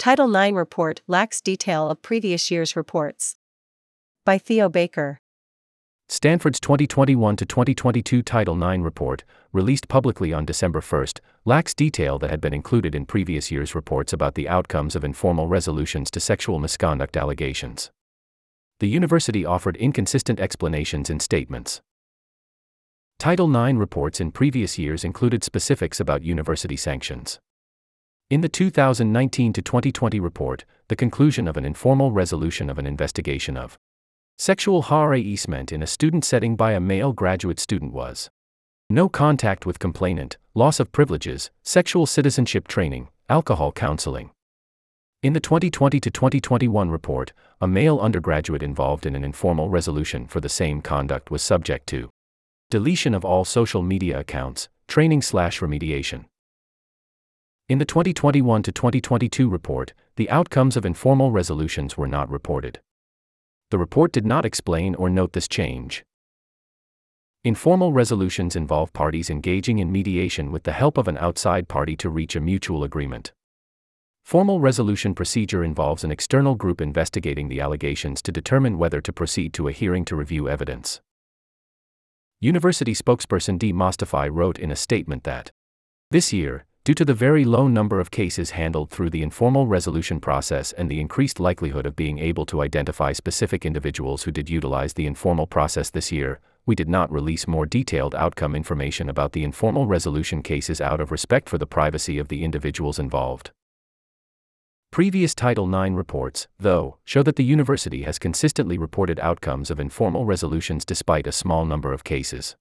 Title IX report lacks detail of previous year's reports. By Theo Baker. Stanford's 2021 to 2022 Title IX report, released publicly on December 1, lacks detail that had been included in previous year's reports about the outcomes of informal resolutions to sexual misconduct allegations. The university offered inconsistent explanations in statements. Title IX reports in previous years included specifics about university sanctions. In the 2019 to 2020 report, the conclusion of an informal resolution of an investigation of sexual harassment in a student setting by a male graduate student was no contact with complainant, loss of privileges, sexual citizenship training, alcohol counseling. In the 2020 to 2021 report, a male undergraduate involved in an informal resolution for the same conduct was subject to deletion of all social media accounts, training slash remediation. In the 2021 to 2022 report, the outcomes of informal resolutions were not reported. The report did not explain or note this change. Informal resolutions involve parties engaging in mediation with the help of an outside party to reach a mutual agreement. Formal resolution procedure involves an external group investigating the allegations to determine whether to proceed to a hearing to review evidence. University spokesperson Dee Mostofi wrote in a statement that this year, due to the very low number of cases handled through the informal resolution process and the increased likelihood of being able to identify specific individuals who did utilize the informal process this year, we did not release more detailed outcome information about the informal resolution cases out of respect for the privacy of the individuals involved. Previous Title IX reports, though, show that the university has consistently reported outcomes of informal resolutions despite a small number of cases.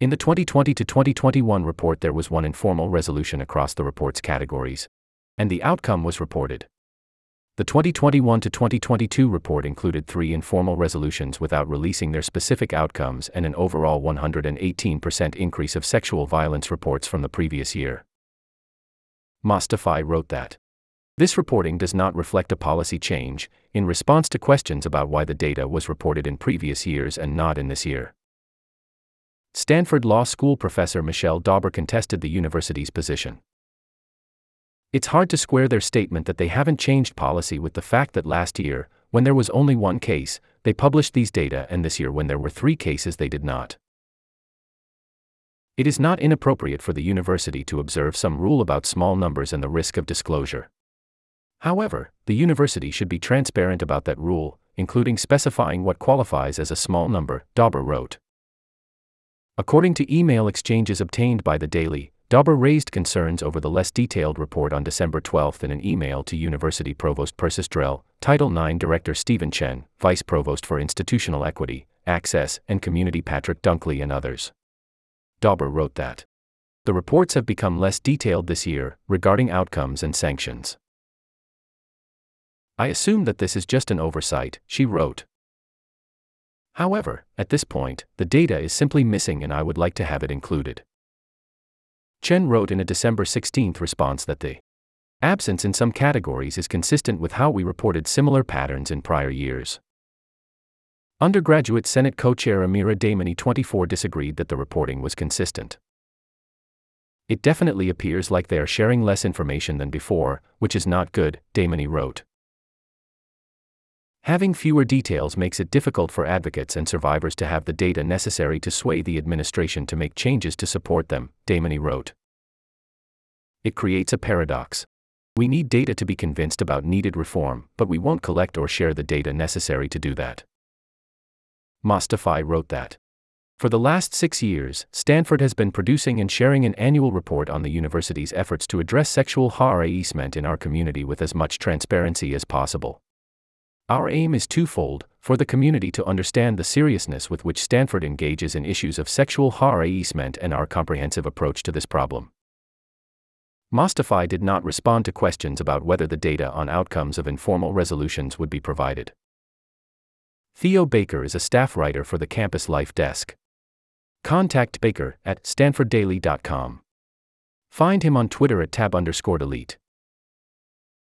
In the 2020 to 2021 report, there was one informal resolution across the report's categories, and the outcome was reported. The 2021 to 2022 report included three informal resolutions without releasing their specific outcomes and an overall 118% increase of sexual violence reports from the previous year. Mostofi wrote that this reporting does not reflect a policy change, in response to questions about why the data was reported in previous years and not in this year. Stanford Law School professor Michelle Dauber contested the university's position. It's hard to square their statement that they haven't changed policy with the fact that last year, when there was only one case, they published these data, and this year, when there were three cases, they did not. It is not inappropriate for the university to observe some rule about small numbers and the risk of disclosure. However, the university should be transparent about that rule, including specifying what qualifies as a small number, Dauber wrote. According to email exchanges obtained by the Daily, Dauber raised concerns over the less detailed report on December 12 in an email to University Provost Persis Drell, Title IX Director Stephen Chen, Vice Provost for Institutional Equity, Access, and Community Patrick Dunkley, and others. Dauber wrote that the reports have become less detailed this year regarding outcomes and sanctions. I assume that this is just an oversight, she wrote. However, at this point, the data is simply missing and I would like to have it included. Chen wrote in a December 16 response that the absence in some categories is consistent with how we reported similar patterns in prior years. Undergraduate Senate co chair Amira Damani 24 disagreed that the reporting was consistent. It definitely appears like they are sharing less information than before, which is not good, Damani wrote. Having fewer details makes it difficult for advocates and survivors to have the data necessary to sway the administration to make changes to support them, Damani wrote. It creates a paradox. We need data to be convinced about needed reform, but we won't collect or share the data necessary to do that. Mostofi wrote that. For the last six years, Stanford has been producing and sharing an annual report on the university's efforts to address sexual harassment in our community with as much transparency as possible. Our aim is twofold for the community to understand the seriousness with which Stanford engages in issues of sexual harassment and our comprehensive approach to this problem. Mostofi did not respond to questions about whether the data on outcomes of informal resolutions would be provided. Theo Baker is a staff writer for the Campus Life Desk. Contact Baker at stanforddaily.com. Find him on Twitter at tab underscore delete.